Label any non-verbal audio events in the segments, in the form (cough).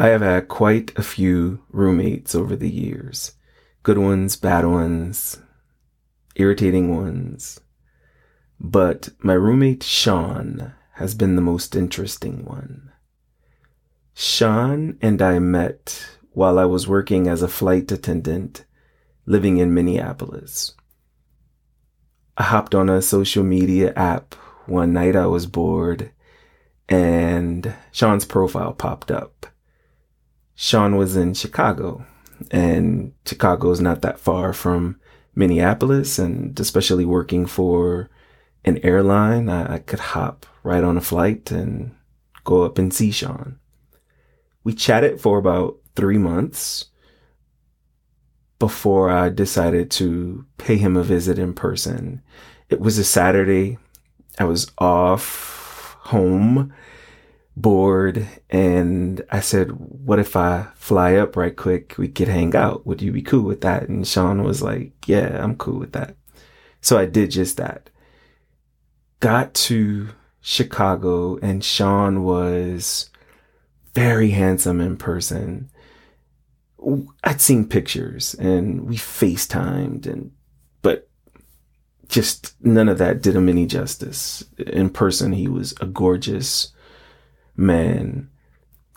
I have had quite a few roommates over the years. Good ones, bad ones, irritating ones. But my roommate Sean has been the most interesting one. Sean and I met while I was working as a flight attendant living in Minneapolis. I hopped on a social media app one night I was bored and Sean's profile popped up. Sean was in Chicago and Chicago is not that far from Minneapolis and especially working for an airline, I, I could hop right on a flight and go up and see Sean. We chatted for about three months before I decided to pay him a visit in person. It was a Saturday. I was off home, bored, and I said, What if I fly up right quick? We could hang out. Would you be cool with that? And Sean was like, Yeah, I'm cool with that. So I did just that. Got to Chicago, and Sean was very handsome in person. I'd seen pictures and we FaceTimed and but just none of that did him any justice. In person he was a gorgeous man,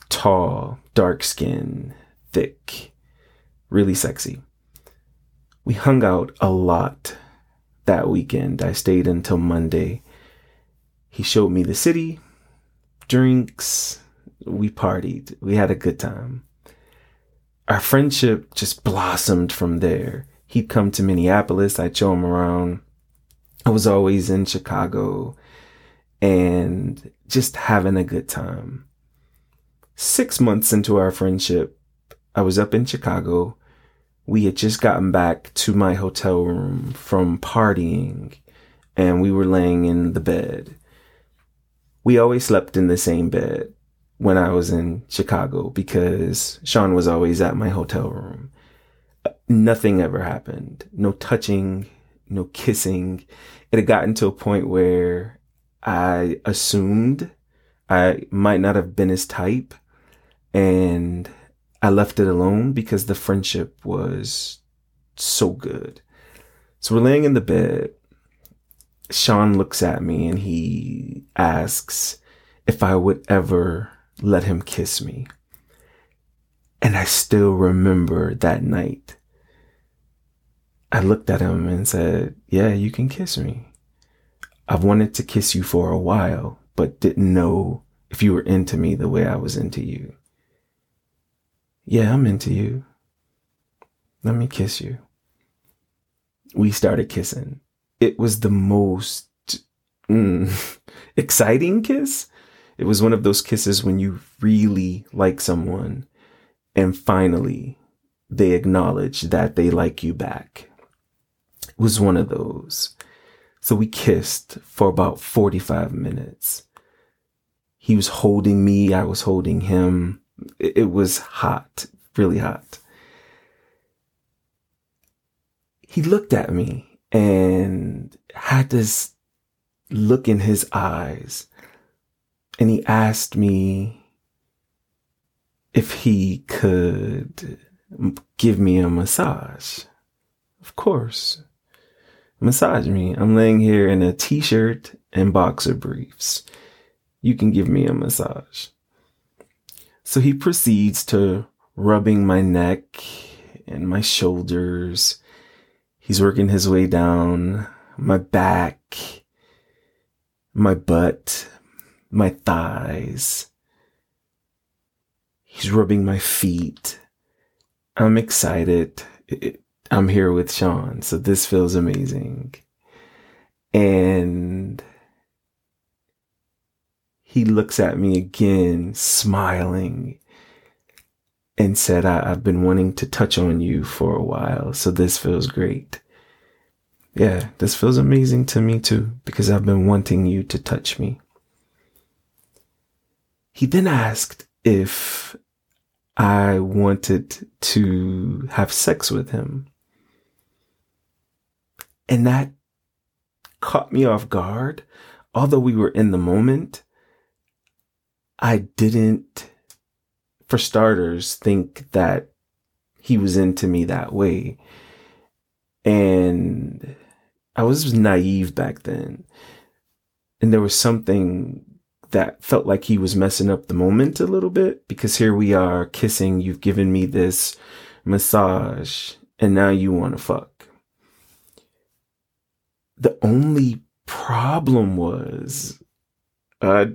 tall, dark skin, thick, really sexy. We hung out a lot that weekend. I stayed until Monday. He showed me the city, drinks, we partied. We had a good time our friendship just blossomed from there. He'd come to Minneapolis. I'd show him around. I was always in Chicago and just having a good time. Six months into our friendship, I was up in Chicago. We had just gotten back to my hotel room from partying and we were laying in the bed. We always slept in the same bed when I was in Chicago because Sean was always at my hotel room. Nothing ever happened. No touching, no kissing. It had gotten to a point where I assumed I might not have been his type and I left it alone because the friendship was so good. So we're laying in the bed. Sean looks at me and he asks if I would ever let him kiss me. And I still remember that night. I looked at him and said, Yeah, you can kiss me. I've wanted to kiss you for a while, but didn't know if you were into me the way I was into you. Yeah, I'm into you. Let me kiss you. We started kissing. It was the most mm, (laughs) exciting kiss it was one of those kisses when you really like someone and finally they acknowledge that they like you back. It was one of those. So we kissed for about 45 minutes. He was holding me. I was holding him. It was hot, really hot. He looked at me and had this look in his eyes and he asked me if he could give me a massage. Of course. Massage me. I'm laying here in a t-shirt and boxer briefs. You can give me a massage. So he proceeds to rubbing my neck and my shoulders. He's working his way down my back, my butt, my thighs. He's rubbing my feet. I'm excited. I'm here with Sean, so this feels amazing. And he looks at me again, smiling, and said, I- have been wanting to touch on you for a while, so this feels great. Yeah, this feels amazing to me too, because I've been wanting you to touch me. He then asked if I wanted to have sex with him. And that caught me off guard. Although we were in the moment, I didn't for starters, think that he was into me that way. And I was naive back then. And there was something that felt like he was messing up the moment a little bit because here we are kissing. You've given me this massage and now you want to fuck. The only problem was I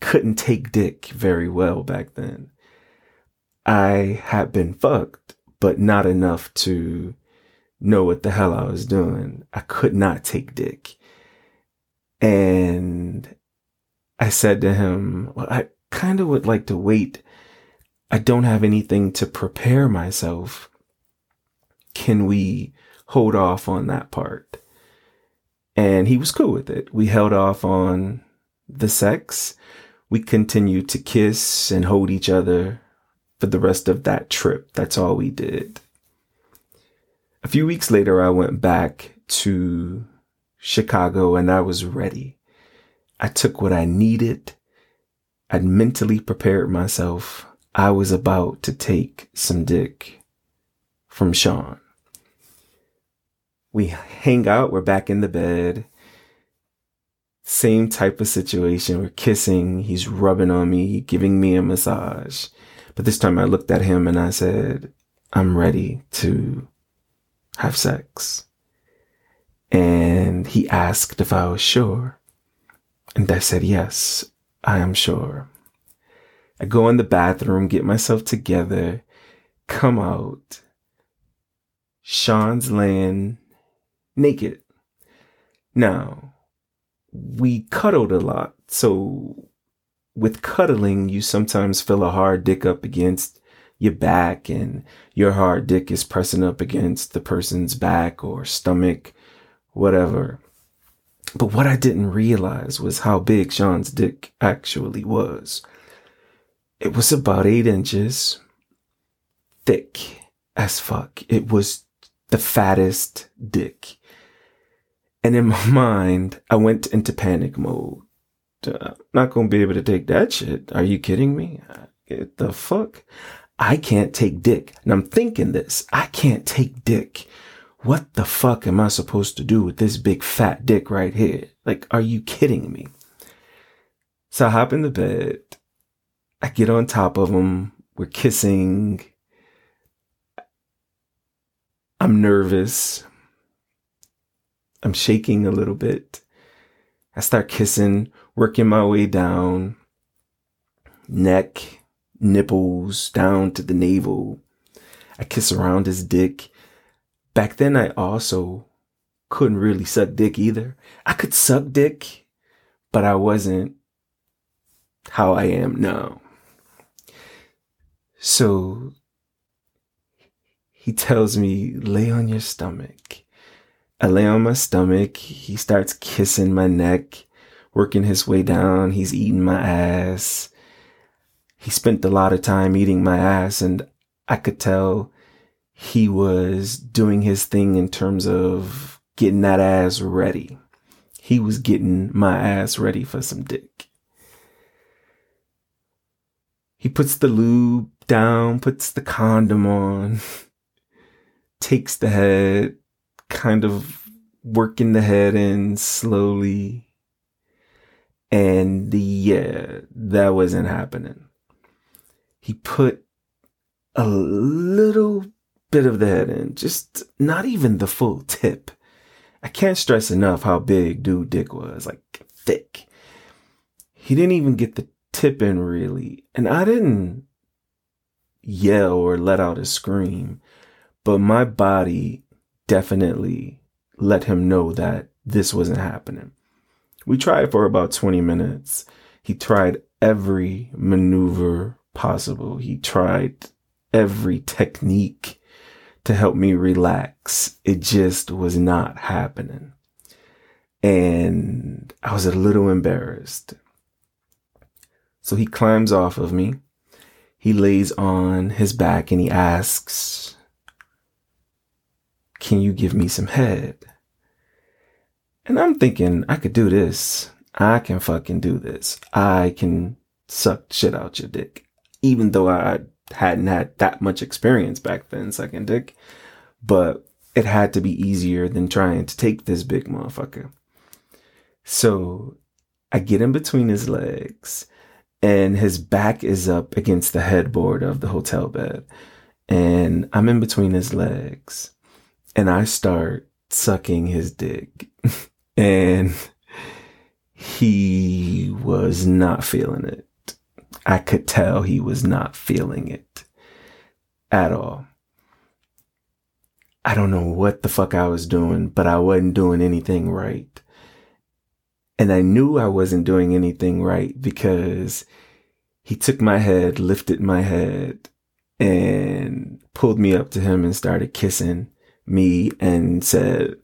couldn't take dick very well back then. I had been fucked, but not enough to know what the hell I was doing. I could not take dick. And I said to him, well, I kind of would like to wait. I don't have anything to prepare myself. Can we hold off on that part? And he was cool with it. We held off on the sex. We continued to kiss and hold each other for the rest of that trip. That's all we did. A few weeks later, I went back to Chicago and I was ready. I took what I needed. I'd mentally prepared myself. I was about to take some dick from Sean. We hang out. We're back in the bed. Same type of situation. We're kissing. He's rubbing on me, giving me a massage. But this time I looked at him and I said, I'm ready to have sex. And he asked if I was sure. And I said, yes, I am sure. I go in the bathroom, get myself together, come out. Sean's laying naked. Now, we cuddled a lot. So with cuddling, you sometimes feel a hard dick up against your back and your hard dick is pressing up against the person's back or stomach, whatever. But what I didn't realize was how big Sean's dick actually was. It was about eight inches thick as fuck. It was the fattest dick. And in my (laughs) mind, I went into panic mode. I'm not going to be able to take that shit. Are you kidding me? Uh, get the fuck? I can't take dick. And I'm thinking this. I can't take dick. What the fuck am I supposed to do with this big fat dick right here? Like, are you kidding me? So I hop in the bed. I get on top of him. We're kissing. I'm nervous. I'm shaking a little bit. I start kissing, working my way down, neck, nipples, down to the navel. I kiss around his dick. Back then, I also couldn't really suck dick either. I could suck dick, but I wasn't how I am now. So he tells me, lay on your stomach. I lay on my stomach. He starts kissing my neck, working his way down. He's eating my ass. He spent a lot of time eating my ass, and I could tell he was doing his thing in terms of getting that ass ready. He was getting my ass ready for some dick. He puts the lube down, puts the condom on, (laughs) takes the head, kind of working the head in slowly. And yeah, that wasn't happening. He put a little bit of the head in, just not even the full tip. I can't stress enough how big dude dick was, like thick. He didn't even get the tip in really. And I didn't yell or let out a scream, but my body definitely let him know that this wasn't happening. We tried for about 20 minutes. He tried every maneuver possible. He tried every technique to help me relax. It just was not happening. And I was a little embarrassed. So he climbs off of me. He lays on his back and he asks, can you give me some head? And I'm thinking, I could do this. I can fucking do this. I can suck shit out your dick. even though I hadn't had that much experience back then sucking dick. But it had to be easier than trying to take this big motherfucker. So I get in between his legs and his back is up against the headboard of the hotel bed. And I'm in between his legs and I start sucking his dick. (laughs) and he was not feeling it. I could tell he was not feeling it at all. I don't know what the fuck I was doing, but I wasn't doing anything right. And I knew I wasn't doing anything right because he took my head, lifted my head, and pulled me up to him and started kissing me and said,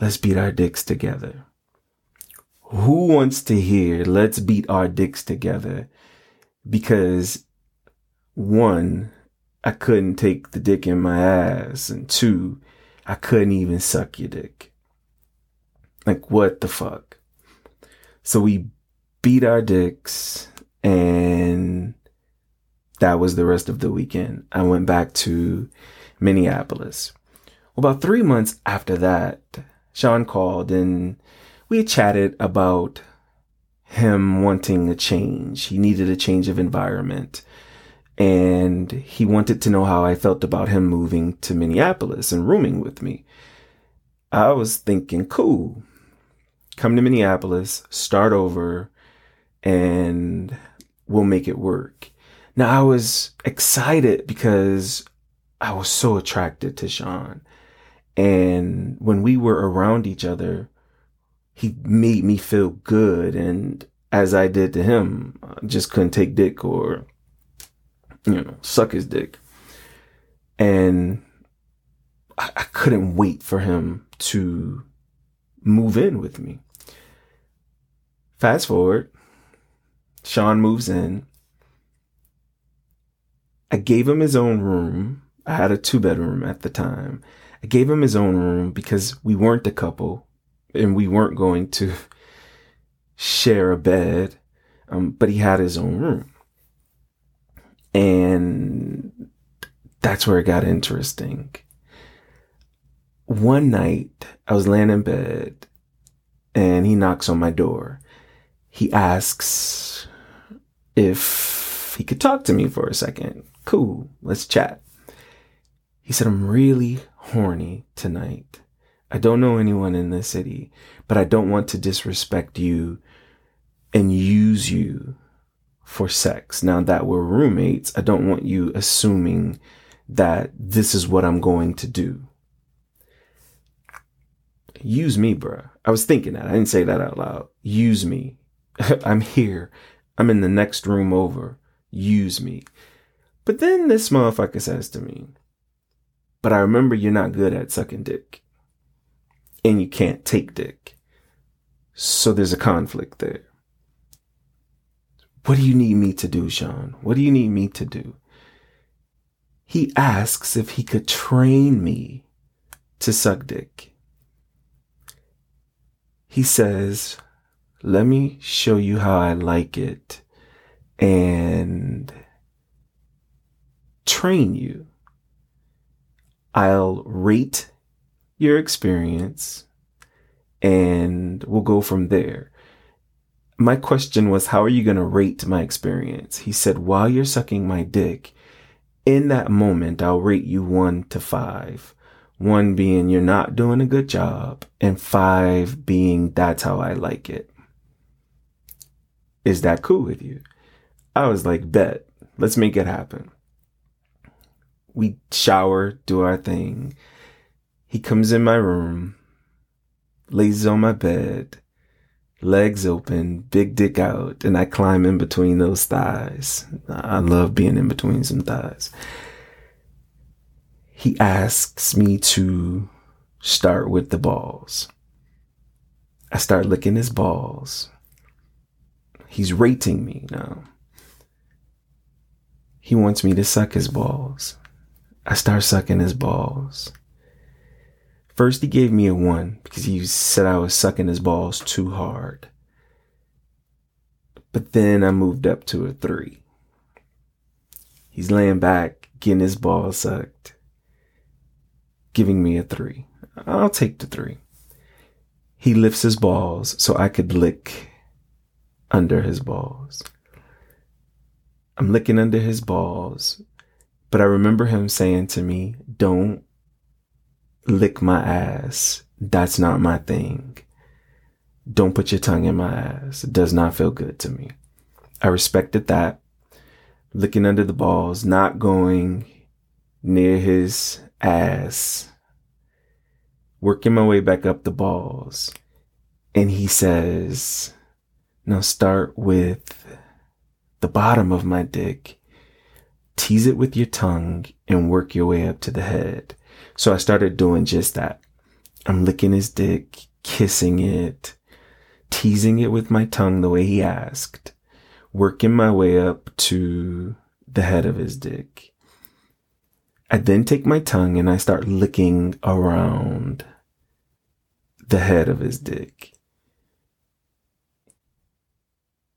Let's beat our dicks together. Who wants to hear, let's beat our dicks together? Because one, I couldn't take the dick in my ass, and two, I couldn't even suck your dick. Like, what the fuck? So we beat our dicks, and that was the rest of the weekend. I went back to Minneapolis. About three months after that, Sean called and we chatted about him wanting a change. He needed a change of environment. And he wanted to know how I felt about him moving to Minneapolis and rooming with me. I was thinking, cool, come to Minneapolis, start over, and we'll make it work. Now, I was excited because I was so attracted to Sean. And when we were around each other, he made me feel good. And as I did to him, I just couldn't take dick or, you know, suck his dick. And I, I couldn't wait for him to move in with me. Fast forward, Sean moves in. I gave him his own room. I had a two bedroom at the time. I gave him his own room because we weren't a couple and we weren't going to share a bed. Um, but he had his own room. And that's where it got interesting. One night I was laying in bed and he knocks on my door. He asks if he could talk to me for a second. Cool, let's chat. He said, I'm really horny tonight. I don't know anyone in this city, but I don't want to disrespect you and use you for sex. Now that we're roommates, I don't want you assuming that this is what I'm going to do. Use me, bruh. I was thinking that. I didn't say that out loud. Use me. (laughs) I'm here. I'm in the next room over. Use me. But then this motherfucker says to me, but I remember you're not good at sucking dick. And you can't take dick. So there's a conflict there. What do you need me to do, Sean? What do you need me to do? He asks if he could train me to suck dick. He says, let me show you how I like it and train you. I'll rate your experience and we'll go from there. My question was, how are you going to rate my experience? He said, while you're sucking my dick, in that moment, I'll rate you one to five. One being you're not doing a good job, and five being that's how I like it. Is that cool with you? I was like, bet, let's make it happen we shower, do our thing. He comes in my room, lays on my bed, legs open, big dick out, and I climb in between those thighs. I love being in between some thighs. He asks me to start with the balls. I start licking his balls. He's rating me now. He wants me to suck his balls. I start sucking his balls. First, he gave me a one because he said I was sucking his balls too hard. But then I moved up to a three. He's laying back, getting his balls sucked, giving me a three. I'll take the three. He lifts his balls so I could lick under his balls. I'm licking under his balls, but I remember him saying to me, Don't lick my ass. That's not my thing. Don't put your tongue in my ass. It does not feel good to me. I respected that. Looking under the balls, not going near his ass, working my way back up the balls. And he says, now start with the bottom of my dick, tease it with your tongue and work your way up to the head. So I started doing just that. I'm licking his dick, kissing it, teasing it with my tongue the way he asked, working my way up to the head of his dick. I then take my tongue and I start licking around the head of his dick.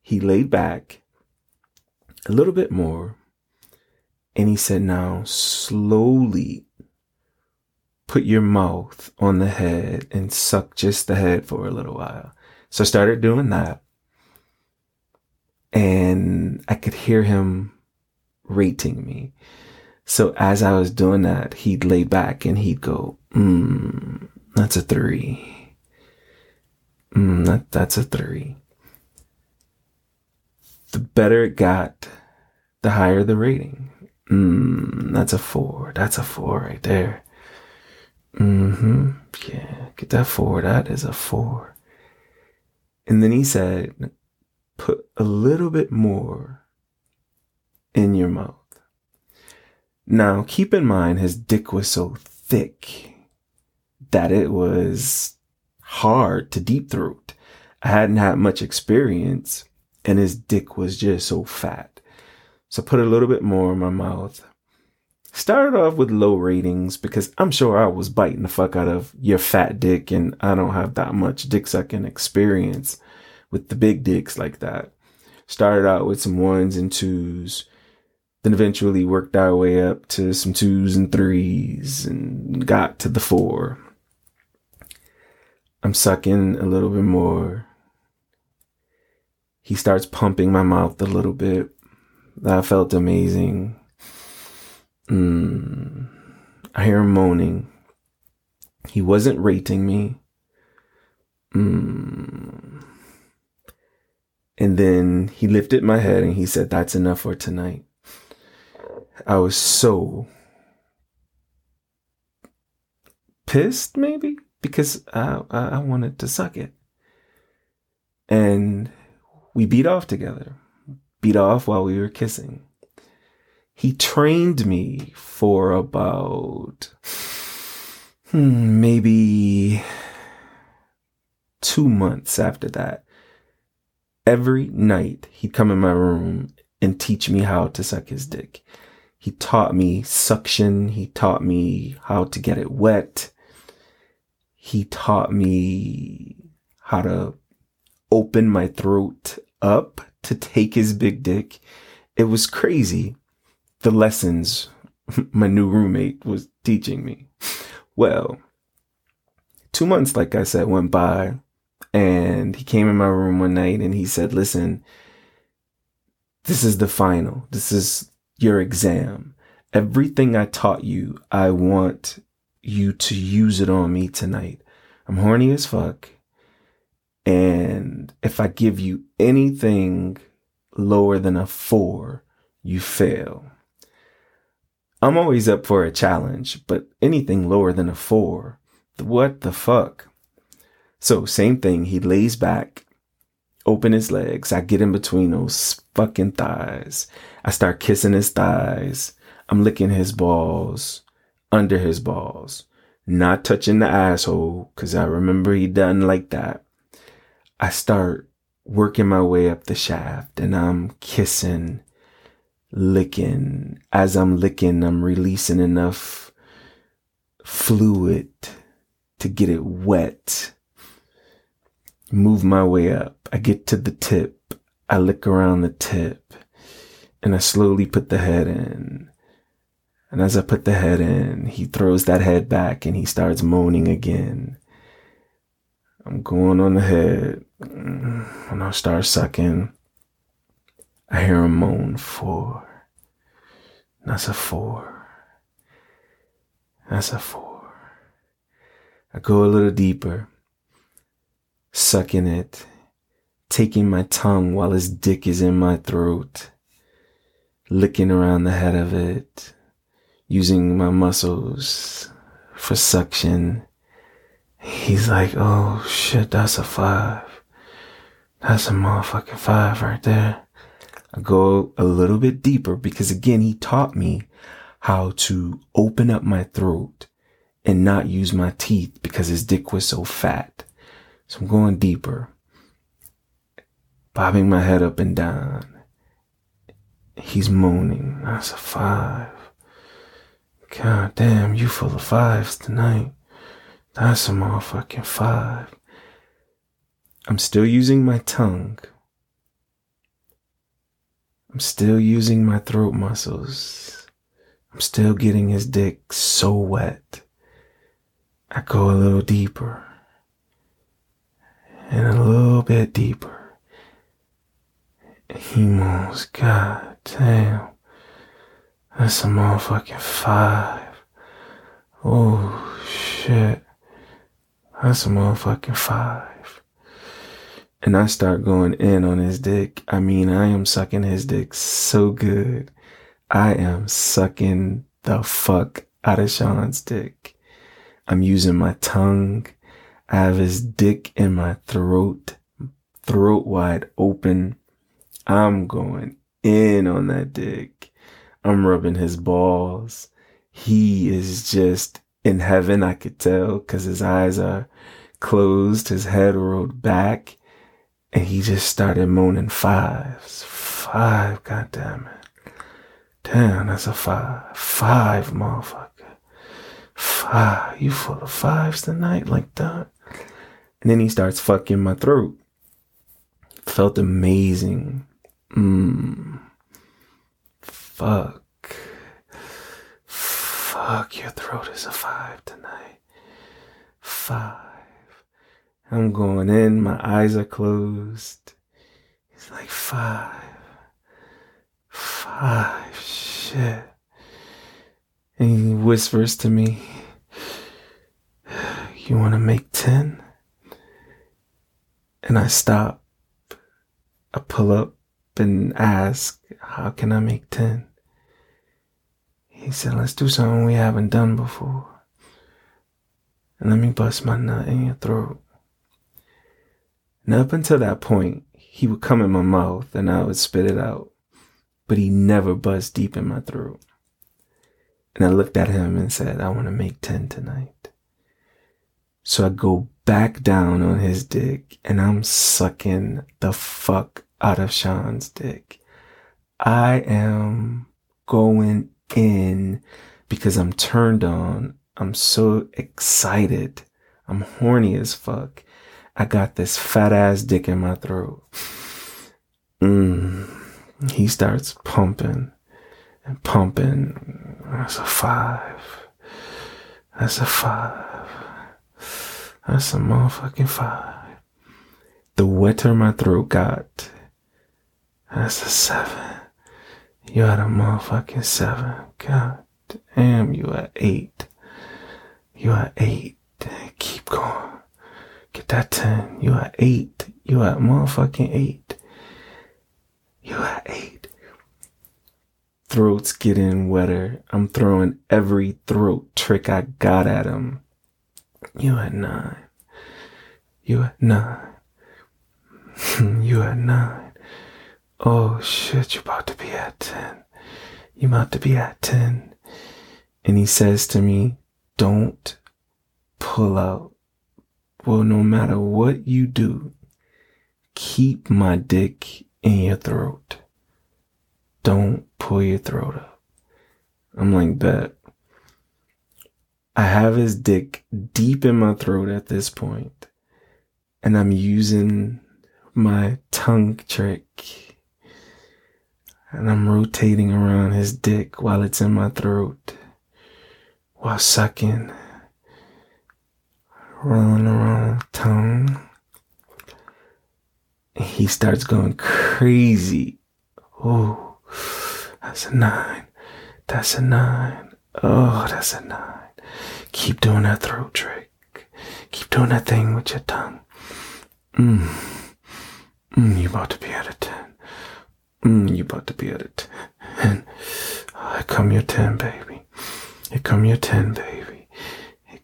He laid back a little bit more and he said, Now slowly put your mouth on the head and suck just the head for a little while. So I started doing that. And I could hear him rating me. So as I was doing that, he'd lay back and he'd go, mm, that's a three. Mm, that, that's a three. The better it got, the higher the rating. Mm, that's a four. That's a four right there. Mm-hmm. Yeah, get that four. That is a four. And then he said, put a little bit more in your mouth. Now, keep in mind, his dick was so thick that it was hard to deep throat. I hadn't had much experience and his dick was just so fat. So put a little bit more in my mouth. Started off with low ratings because I'm sure I was biting the fuck out of your fat dick and I don't have that much dick sucking experience with the big dicks like that. Started out with some ones and twos, then eventually worked our way up to some twos and threes and got to the four. I'm sucking a little bit more. He starts pumping my mouth a little bit. That felt amazing. Mm. I hear him moaning. He wasn't rating me. Mm. And then he lifted my head and he said, That's enough for tonight. I was so pissed, maybe, because I, I wanted to suck it. And we beat off together, beat off while we were kissing he trained me for about hmm, maybe two months after that. Every night he'd come in my room and teach me how to suck his dick. He taught me suction. He taught me how to get it wet. He taught me how to open my throat up to take his big dick. It was crazy the lessons (laughs) my new roommate was teaching me. Well, two months, like I said, went by and he came in my room one night and he said, listen, this is the final. This is your exam. Everything I taught you, I want you to use it on me tonight. I'm horny as fuck. And if I give you anything lower than a four, you fail. I'm always up for a challenge, but anything lower than a four, what the fuck? So same thing. He lays back, open his legs. I get in between those fucking thighs. I start kissing his thighs. I'm licking his balls, under his balls, not touching the asshole because I remember he done like that. I start working my way up the shaft and I'm kissing licking. As I'm licking, I'm releasing enough fluid to get it wet. Move my way up. I get to the tip. I lick around the tip. And I slowly put the head in. And as I put the head in, he throws that head back and he starts moaning again. I'm going on the head. And I start sucking. I hear him moan four. That's a four. That's a four. I go a little deeper, sucking it, taking my tongue while his dick is in my throat, licking around the head of it, using my muscles for suction. He's like, oh shit, that's a five. That's a motherfucking five right there. I go a little bit deeper because again, he taught me how to open up my throat and not use my teeth because his dick was so fat. So I'm going deeper, bobbing my head up and down. He's moaning. That's a five. God damn, you full of fives tonight. That's a motherfucking five. I'm still using my tongue I'm still using my throat muscles. I'm still getting his dick so wet. I go a little deeper and a little bit deeper. He moves. God damn. That's a motherfucking five. Oh shit. That's a motherfucking five and I start going in on his dick. I mean, I am sucking his dick so good. I am sucking the fuck out of Sean's dick. I'm using my tongue. I have his dick in my throat, throat wide open. I'm going in on that dick. I'm rubbing his balls. He is just in heaven, I could tell, cause his eyes are closed, his head rolled back and he just started moaning fives. Five, God damn it. Damn, that's a five. Five, motherfucker. Five. You full of fives tonight like that? And then he starts fucking my throat. Felt amazing. Mmm. Fuck. Fuck, your throat is a five tonight. Five. I'm going in, my eyes are closed. He's like, five, five, shit. And he whispers to me, You want to make 10? And I stop. I pull up and ask, How can I make 10? He said, Let's do something we haven't done before. And let me bust my nut in your throat. And up until that point, he would come in my mouth and I would spit it out, but he never buzzed deep in my throat. And I looked at him and said, I want to make 10 tonight. So I go back down on his dick and I'm sucking the fuck out of Sean's dick. I am going in because I'm turned on. I'm so excited. I'm horny as fuck. I got this fat ass dick in my throat. Mm. He starts pumping and pumping. That's a five. That's a five. That's a motherfucking five. The wetter my throat got, that's a seven. You had a motherfucking seven. God damn, you at eight. You at eight. Keep going. Get that 10. You at 8. You at motherfucking 8. You at 8. Throats getting wetter. I'm throwing every throat trick I got at him. You at 9. You at 9. (laughs) you at 9. Oh shit, you about to be at 10. You about to be at 10. And he says to me, don't pull out well, no matter what you do, keep my dick in your throat. Don't pull your throat up. I'm like, bet. I have his dick deep in my throat at this point, and I'm using my tongue trick. And I'm rotating around his dick while it's in my throat, while sucking, rolling around tongue. And he starts going crazy. Oh, that's a nine. That's a nine. Oh, that's a nine. Keep doing that throat trick. Keep doing that thing with your tongue. Mmm. Mm, you about to be at a 10. Mm, you about to be at a 10. Oh, here come your 10, baby. Here come your 10, baby.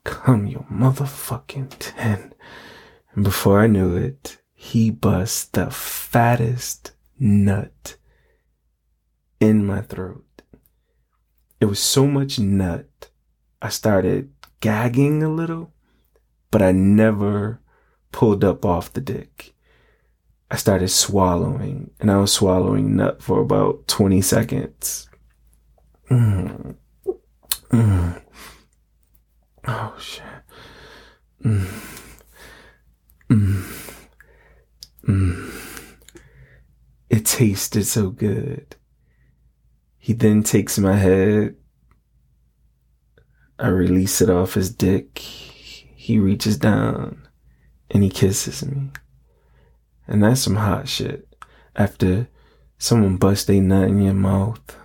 Come your motherfucking 10. And before I knew it, he bust the fattest nut in my throat. It was so much nut, I started gagging a little, but I never pulled up off the dick. I started swallowing and I was swallowing nut for about 20 seconds. Mm. Mm. Oh shit. Mm. Mm. Mm. It tasted so good. He then takes my head. I release it off his dick. He reaches down and he kisses me. And that's some hot shit. After someone busts a nut in your mouth,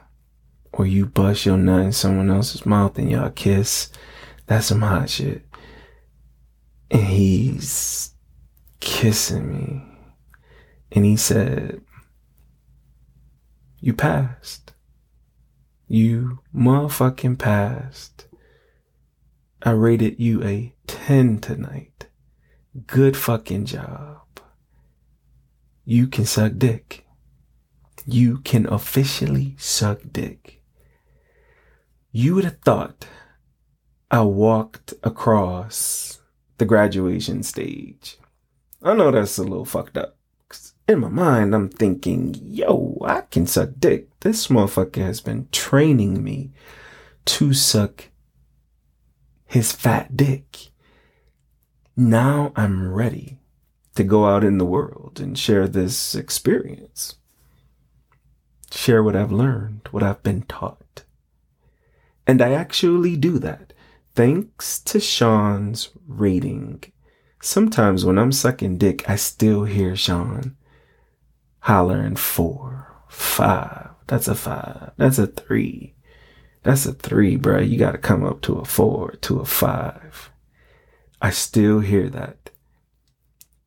or you bust your nut in someone else's mouth and y'all kiss, that's some hot shit. And he's kissing me. And he said, You passed. You motherfucking passed. I rated you a 10 tonight. Good fucking job you can suck dick. You can officially suck dick. You would have thought I walked across the graduation stage. I know that's a little fucked up. In my mind, I'm thinking, yo, I can suck dick. This motherfucker has been training me to suck his fat dick. Now I'm ready to go out in the world and share this experience. Share what I've learned, what I've been taught. And I actually do that thanks to Sean's rating. Sometimes when I'm sucking dick, I still hear Sean hollering four, five. That's a five. That's a three. That's a three, bro. You got to come up to a four, to a five. I still hear that.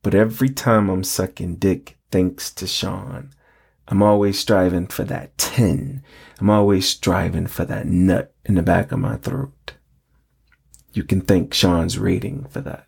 But every time I'm sucking dick, thanks to Sean, I'm always striving for that 10. I'm always striving for that nut in the back of my throat. You can thank Sean's rating for that.